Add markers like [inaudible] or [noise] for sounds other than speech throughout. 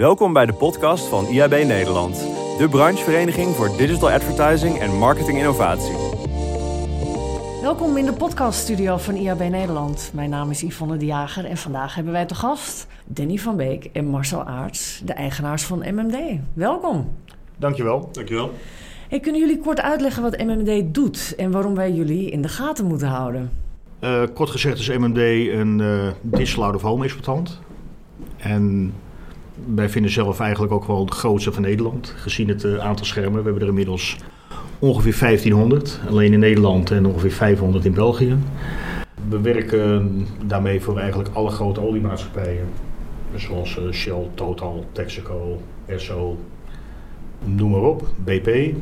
Welkom bij de podcast van IAB Nederland, de branchevereniging voor digital advertising en marketing innovatie. Welkom in de podcaststudio van IAB Nederland. Mijn naam is Yvonne de Jager en vandaag hebben wij te gast Danny van Beek en Marcel Aarts, de eigenaars van MMD. Welkom. Dankjewel. Dankjewel. Hey, kunnen jullie kort uitleggen wat MMD doet en waarom wij jullie in de gaten moeten houden? Uh, kort gezegd is MMD een uh, digital out of home exploitant. En wij vinden zelf eigenlijk ook wel de grootste van Nederland, gezien het uh, aantal schermen. We hebben er inmiddels ongeveer 1500, alleen in Nederland en ongeveer 500 in België. We werken daarmee voor eigenlijk alle grote oliemaatschappijen, zoals Shell, Total, Texaco, Esso, noem maar op, BP.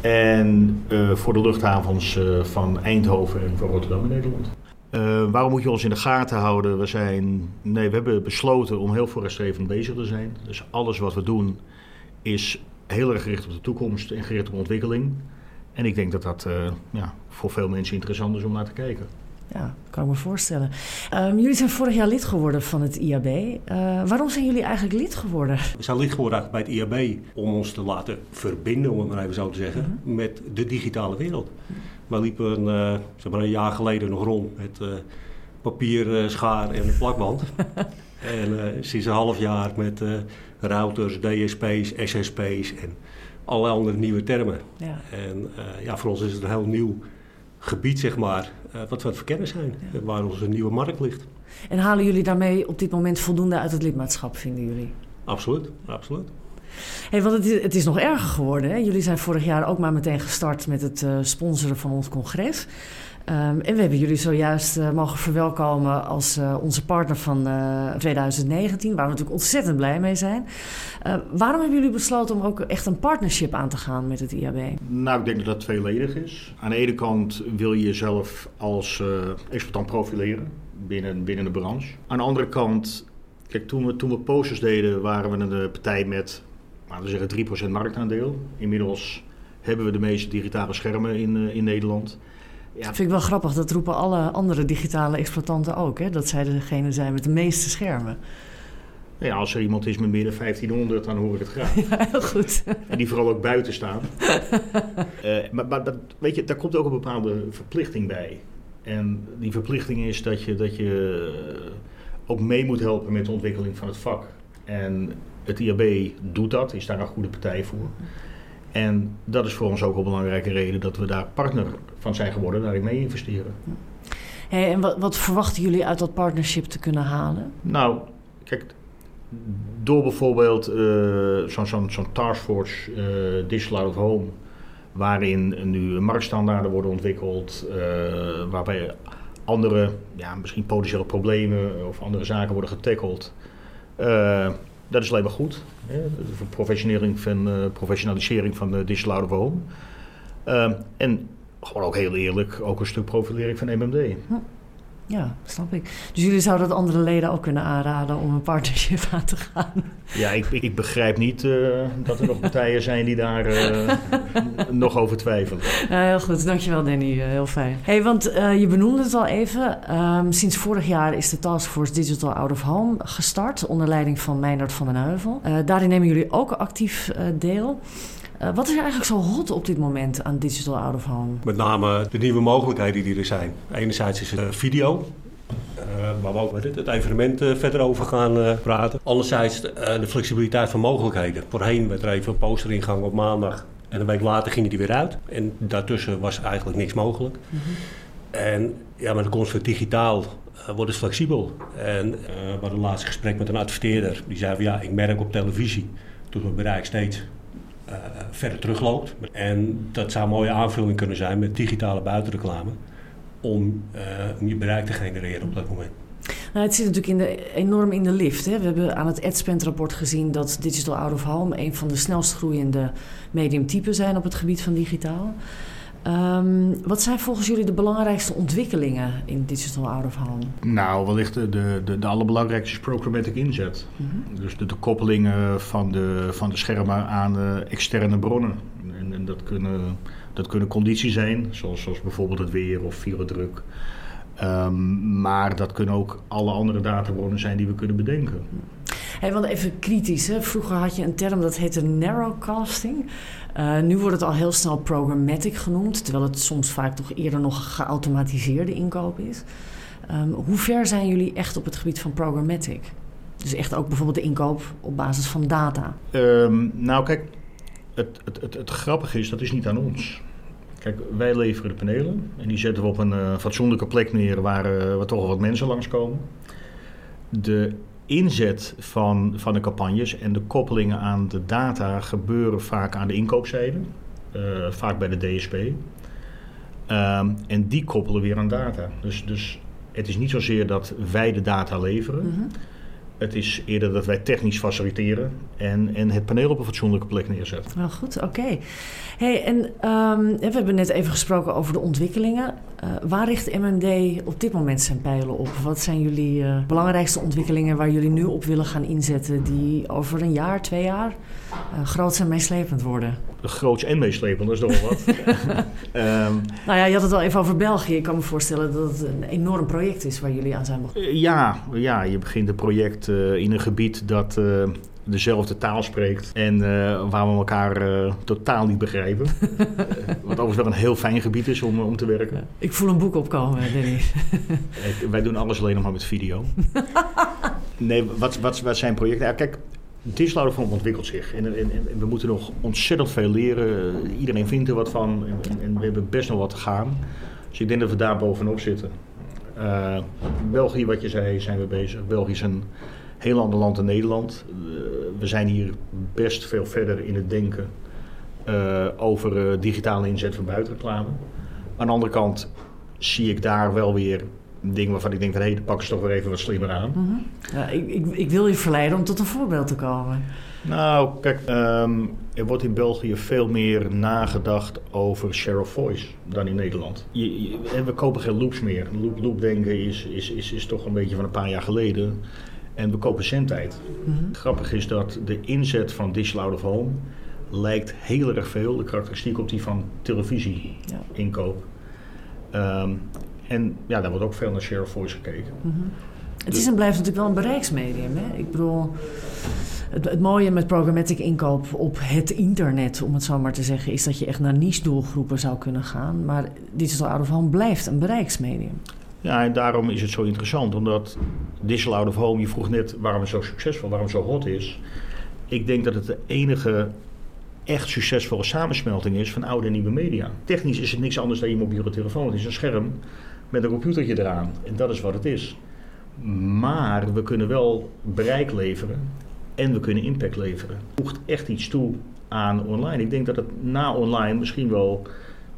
En voor de luchthavens van Eindhoven en van Rotterdam in Nederland. Uh, waarom moet je ons in de gaten houden? We, zijn, nee, we hebben besloten om heel vooruitstrevend bezig te zijn. Dus alles wat we doen is heel erg gericht op de toekomst en gericht op ontwikkeling. En ik denk dat dat ja, voor veel mensen interessant is om naar te kijken. Ja, kan ik me voorstellen. Um, jullie zijn vorig jaar lid geworden van het IAB. Uh, waarom zijn jullie eigenlijk lid geworden? We zijn lid geworden bij het IAB om ons te laten verbinden, om het maar even zo te zeggen, uh -huh. met de digitale wereld. We liepen uh, zeg maar een jaar geleden nog rond met uh, papier, schaar en een plakband. [laughs] en sinds een half jaar met routers, DSP's, SSP's en allerlei andere nieuwe termen. Ja. En ja, voor ons is het een heel nieuw gebied, zeg maar, wat we aan het verkennen zijn. Ja. Waar onze nieuwe markt ligt. En halen jullie daarmee op dit moment voldoende uit het lidmaatschap, vinden jullie? Absoluut, absoluut. Hey, want het is, het is nog erger geworden. Hè? Jullie zijn vorig jaar ook maar meteen gestart met het uh, sponsoren van ons congres. Um, en we hebben jullie zojuist uh, mogen verwelkomen als uh, onze partner van 2019, waar we natuurlijk ontzettend blij mee zijn. waarom hebben jullie besloten om ook echt een partnership aan te gaan met het IAB? Nou, ik denk dat dat tweeledig is. Aan de ene kant wil je jezelf als exploitant profileren binnen, binnen de branche. Aan de andere kant, kijk, toen we, toen we posters deden, waren we een partij met laten we zeggen 3% marktaandeel. Inmiddels hebben we de meeste digitale schermen in, uh, in Nederland. Ja. Dat vind ik wel grappig, dat roepen alle andere digitale exploitanten ook, hè? dat zij degene zijn met de meeste schermen. Ja, als er iemand is met meer dan 1500, dan hoor ik het graag. [laughs] Ja, heel goed. En die vooral ook buiten staan. uh, [laughs] maar maar dat, weet je, daar komt ook een bepaalde verplichting bij. En die verplichting is dat je, dat je ook mee moet helpen met de ontwikkeling van het vak. En het IAB doet dat, is daar een goede partij voor. En dat is voor ons ook een belangrijke reden dat we daar partner van zijn geworden, daarin mee investeren. Hey, en wat, wat verwachten jullie uit dat partnership te kunnen halen? Nou, kijk, door bijvoorbeeld uh, zo'n zo zo taskforce uh, Digital Out of Home, waarin nu marktstandaarden worden ontwikkeld, uh, waarbij andere, ja, misschien potentiële problemen of andere zaken worden getackeld. Dat is alleen maar goed. Hè? De professionalisering van, professionalisering van de digital out of en gewoon ook heel eerlijk, ook een stuk profilering van MMD. Ja, snap ik. Dus jullie zouden dat andere leden ook kunnen aanraden om een partnership [laughs] aan te gaan? Ja, ik, ik begrijp niet uh, dat er nog partijen zijn die daar uh, [laughs] nog over twijfelen. Heel goed, dankjewel Danny, uh, heel fijn. Hey, want je benoemde het al even. Um, sinds vorig jaar is de Taskforce Digital Out of Home gestart onder leiding van Meindert van den Heuvel. daarin nemen jullie ook actief deel. Uh, wat is er eigenlijk zo hot op dit moment aan Digital Out of Home? Met name de nieuwe mogelijkheden die er zijn. Enerzijds is het uh, video, uh, waar we ook met het evenement verder over gaan praten. Anderzijds de flexibiliteit van mogelijkheden. Voorheen werd er even een posteringang op maandag en een week later ging die weer uit. En daartussen was eigenlijk niks mogelijk. Mm -hmm. En ja, met de komst van digitaal wordt het flexibel. En we hadden een laatste gesprek met een adverteerder. Die zei van ja, ik merk op televisie dat het bereik steeds uh, verder terugloopt. En dat zou een mooie aanvulling kunnen zijn met digitale buitenreclame om, uh, om je bereik te genereren op dat moment. Nou, het zit natuurlijk in de, enorm in de lift. Hè. We hebben aan het AdSpend-rapport gezien dat Digital Out of Home een van de snelst groeiende mediumtypen zijn op het gebied van digitaal. Um, wat zijn volgens jullie de belangrijkste ontwikkelingen in Digital Out of Home? Nou, wellicht de, de, de allerbelangrijkste is programmatic inzet. Mm -hmm. Dus de, de koppelingen van de, van de schermen aan uh, externe bronnen. En, en, dat, kunnen, dat kunnen condities zijn, zoals, zoals bijvoorbeeld het weer of vuurdruk. Um, maar dat kunnen ook alle andere databronnen zijn die we kunnen bedenken. Hey, want even kritisch. Hè? Vroeger had je een term dat heette narrowcasting. Uh, nu wordt het al heel snel programmatic genoemd, terwijl het soms vaak toch eerder nog geautomatiseerde inkoop is. Um, hoe ver zijn jullie echt op het gebied van programmatic? Dus echt ook bijvoorbeeld de inkoop op basis van data? Um, nou, kijk, het, het, het, het, grappige is, dat is niet aan ons. Kijk, wij leveren de panelen en die zetten we op een uh, fatsoenlijke plek neer waar, uh, waar toch wel wat mensen langskomen. De inzet van, van de campagnes en de koppelingen aan de data gebeuren vaak aan de inkoopzijde, uh, vaak bij de DSP. Um, en die koppelen weer aan data. Dus, dus het is niet zozeer dat wij de data leveren. Mm-hmm. Het is eerder dat wij technisch faciliteren en, en het paneel op een fatsoenlijke plek neerzetten. Wel goed, oké. Hey, en um, we hebben net even gesproken over de ontwikkelingen. Uh, waar richt MMD op dit moment zijn pijlen op? Wat zijn jullie uh, belangrijkste ontwikkelingen waar jullie nu op willen gaan inzetten, die over een jaar, twee jaar uh, groot en meeslepend worden? Groots en meeslepend, dat is toch wel wat. um, [laughs] nou ja, je had het al even over België. Ik kan me voorstellen dat het een enorm project is waar jullie aan zijn begonnen. ja, ja, je begint een project in een gebied dat dezelfde taal spreekt en uh, waar we elkaar uh, totaal niet begrijpen. [laughs] Wat overigens wel een heel fijn gebied is om, om te werken. Ja, ik voel een boek opkomen, [laughs] Danny. wij doen alles alleen nog maar met video. [laughs] nee, wat, wat, wat zijn projecten? Ja, kijk, Disloudervorm ontwikkelt zich en, en, en, we moeten nog ontzettend veel leren. Iedereen vindt er wat van en, en, we hebben best nog wat te gaan. Dus ik denk dat we daar bovenop zitten. Uh, België, wat je zei, zijn we bezig. België is een heel ander land dan Nederland. Uh, we zijn hier best veel verder in het denken uh, over uh, digitale inzet van buitenreclame. Aan de andere kant zie ik daar wel weer dingen waarvan ik denk van hé, hey, pakken ze toch weer even wat slimmer aan. Mm -hmm. ja, ik, ik, ik, wil je verleiden om tot een voorbeeld te komen. Nou, kijk, um, er wordt in België veel meer nagedacht over share of voice dan in Nederland. Je, je, we kopen geen loops meer. Loop, loop denken is, is, is, is toch een beetje van een paar jaar geleden. En we kopen zendtijd. Mm-hmm. Grappig is dat de inzet van Digital Out of Home lijkt heel erg veel, de karakteristiek op die van televisie-inkoop. Ja. Um, en ja, daar wordt ook veel naar share of voice gekeken. Mm-hmm. Het is en blijft natuurlijk wel een bereiksmedium. Hè? Ik bedoel, het, het, mooie met programmatic inkoop op het internet, om het zo maar te zeggen, is dat je echt naar niche-doelgroepen zou kunnen gaan. Maar Digital Out of Home blijft een bereiksmedium. Ja, en daarom is het zo interessant, omdat Digital Out of Home, je vroeg net waarom het zo succesvol, waarom het zo hot is. Ik denk dat het de enige echt succesvolle samensmelting is van oude en nieuwe media. Technisch is het niks anders dan je mobiele telefoon. Het is een scherm met een computertje eraan. En dat is wat het is. Maar we kunnen wel bereik leveren en we kunnen impact leveren. Het voegt echt iets toe aan online. Ik denk dat het na online misschien wel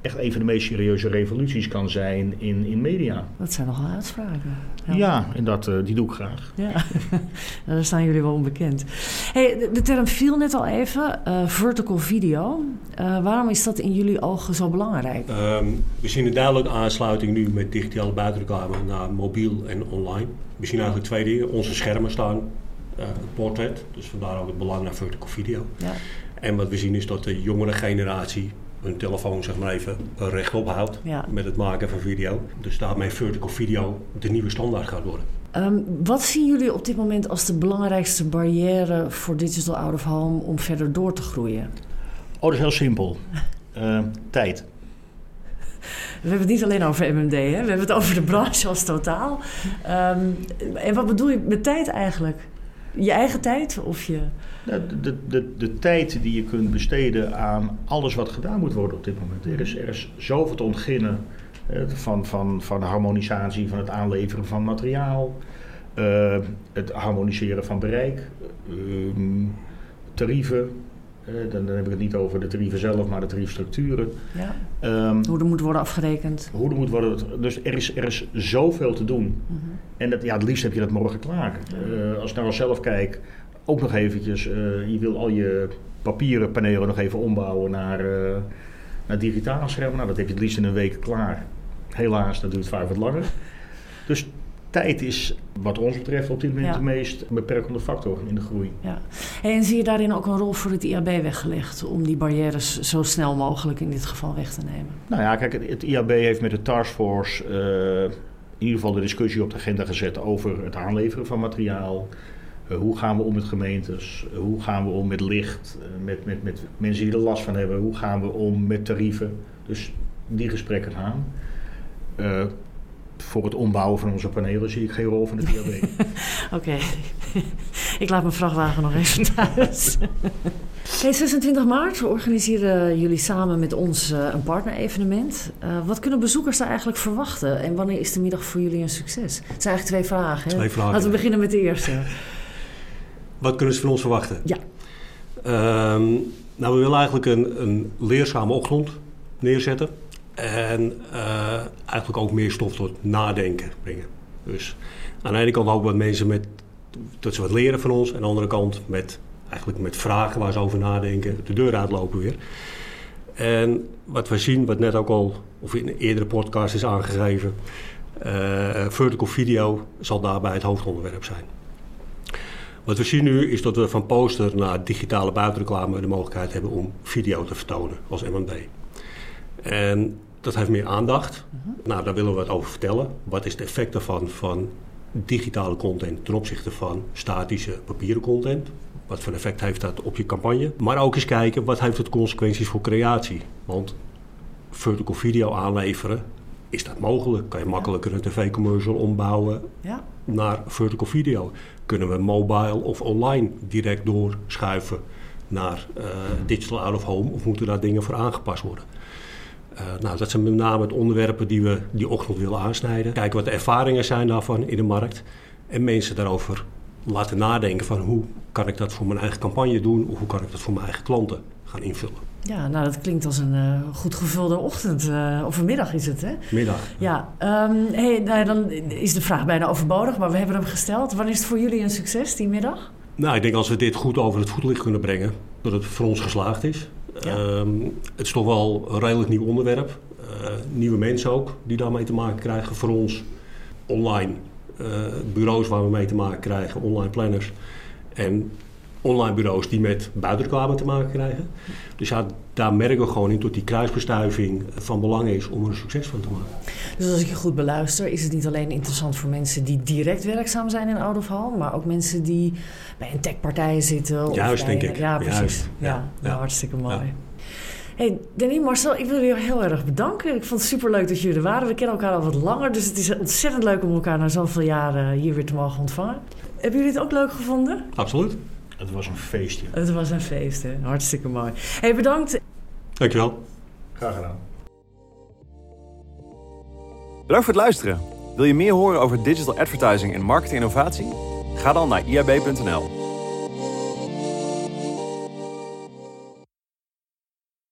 echt een van de meest serieuze revoluties kan zijn in, in media. Dat zijn nogal uitspraken. Ja, ja en dat, uh, die doe ik graag. Ja, [laughs] daar staan jullie wel onbekend. Hey, de, de term viel net al even, uh, vertical video. Uh, waarom is dat in jullie ogen zo belangrijk? Um, we zien een duidelijke aansluiting nu met digitale buitenreclame naar mobiel en online. We zien eigenlijk twee dingen. Onze schermen staan, het portret, dus vandaar ook het belang naar vertical video. Ja. En wat we zien is dat de jongere generatie hun telefoon zeg maar even rechtop houdt ja. met het maken van video. Dus daarmee vertical video de nieuwe standaard gaat worden. Um, wat zien jullie op dit moment als de belangrijkste barrière voor Digital Out of Home om verder door te groeien? Oh, dat is heel simpel. uh, [laughs] tijd. We hebben het niet alleen over MMD, hè? we hebben het over de branche als totaal. Um, en wat bedoel je met tijd eigenlijk? Je eigen tijd of je... Nou, de, de, de tijd die je kunt besteden aan alles wat gedaan moet worden op dit moment. Er is, er is zoveel te ontginnen eh, van, van, van de harmonisatie, van het aanleveren van materiaal, uh, het harmoniseren van bereik, uh, tarieven. Dan, dan, heb ik het niet over de tarieven zelf, maar de tariefstructuren. Ja. Um, hoe er moet worden afgerekend. Hoe er moet worden. Dus er is, er is zoveel te doen. Mm -hmm. En dat, ja, het liefst heb je dat morgen klaar. Uh, als ik nou zelf kijk, ook nog eventjes, uh, je wil al je papieren panelen nog even ombouwen naar, uh, naar digitale schermen. Nou, dat heb je het liefst in een week klaar. Helaas, dat duurt vaak wat langer. Dus tijd is wat ons betreft op dit moment ja. de meest beperkende factor in de groei. Ja. En zie je daarin ook een rol voor het IAB weggelegd om die barrières zo snel mogelijk in dit geval weg te nemen? Nou ja, kijk, het, het IAB heeft met de taskforce uh, in ieder geval de discussie op de agenda gezet over het aanleveren van materiaal. Uh, hoe gaan we om met gemeentes? Uh, hoe gaan we om met licht? Met, met, met mensen die er last van hebben? Hoe gaan we om met tarieven? Dus die gesprekken gaan. Voor het ombouwen van onze panelen zie ik geen rol van de DHB. [laughs] Oké, [laughs] ik laat mijn vrachtwagen nog even thuis. [laughs] Hey, 26 maart organiseren jullie samen met ons uh, een partnerevenement. Uh, wat kunnen bezoekers daar eigenlijk verwachten? En wanneer is de middag voor jullie een succes? Het zijn eigenlijk twee vragen. Hè? Twee vragen. Laten we beginnen met de eerste. Wat kunnen ze van ons verwachten? Ja. Um, nou, we willen eigenlijk een, een leerzame ochtend neerzetten. En uh, eigenlijk ook meer stof tot nadenken brengen. Dus aan de ene kant ook wat mensen met, dat ze wat leren van ons. Aan de andere kant met eigenlijk met vragen waar ze over nadenken, de deur uitlopen weer. En wat we zien, wat net ook al, of in een eerdere podcast is aangegeven, uh, vertical video zal daarbij het hoofdonderwerp zijn. Wat we zien nu is dat we van poster naar digitale buitenreclame de mogelijkheid hebben om video te vertonen als M&B. En dat heeft meer aandacht. Nou, daar willen we wat over vertellen. Wat is het effect daarvan van digitale content ten opzichte van statische papieren content? Wat voor effect heeft dat op je campagne? Maar ook eens kijken, wat heeft het consequenties voor creatie? Want vertical video aanleveren, is dat mogelijk? Kan je makkelijker een tv-commercial ombouwen ja. naar vertical video? Kunnen we mobile of online direct doorschuiven naar uh, digital out of home? Of moeten daar dingen voor aangepast worden? Uh, nou, dat zijn met name het onderwerpen die we die ochtend willen aansnijden. Kijken wat de ervaringen zijn daarvan in de markt. En mensen daarover laten nadenken van hoe kan ik dat voor mijn eigen campagne doen of hoe kan ik dat voor mijn eigen klanten gaan invullen. Ja, nou dat klinkt als een uh, goed gevulde ochtend. Uh, of een middag is het, hè? Middag. Ja, um, hey, nou, dan is de vraag bijna overbodig, maar we hebben hem gesteld. Wanneer is het voor jullie een succes, die middag? Nou, ik denk als we dit goed over het voetlicht kunnen brengen, dat het voor ons geslaagd is. Um, het is toch wel een redelijk nieuw onderwerp. Uh, nieuwe mensen ook die daarmee te maken krijgen voor ons online. Uh, bureaus waar we mee te maken krijgen, online planners. En online bureaus die met buitenreclame te maken krijgen. Dus ja, daar merken we gewoon in dat die kruisbestuiving van belang is om er een succes van te maken. Dus als ik je goed beluister, is het niet alleen interessant voor mensen die direct werkzaam zijn in Out of Hall, maar ook mensen die bij een techpartij zitten. Juist, of bij, denk ik. Ja, precies. Juist. Ja, Ja, nou, ja. hartstikke mooi. Hey, Danny, Marcel, ik wil jullie heel erg bedanken. Ik vond het superleuk dat jullie er waren. We kennen elkaar al wat langer, dus het is ontzettend leuk om elkaar na zoveel jaren hier weer te mogen ontvangen. Hebben jullie het ook leuk gevonden? Absoluut. Het was een feestje. Het was een feest, hè? Hartstikke mooi. Hey, bedankt. Dankjewel. Graag gedaan. Bedankt voor het luisteren. Wil je meer horen over digital advertising en marketing innovatie? Ga dan naar iab.nl.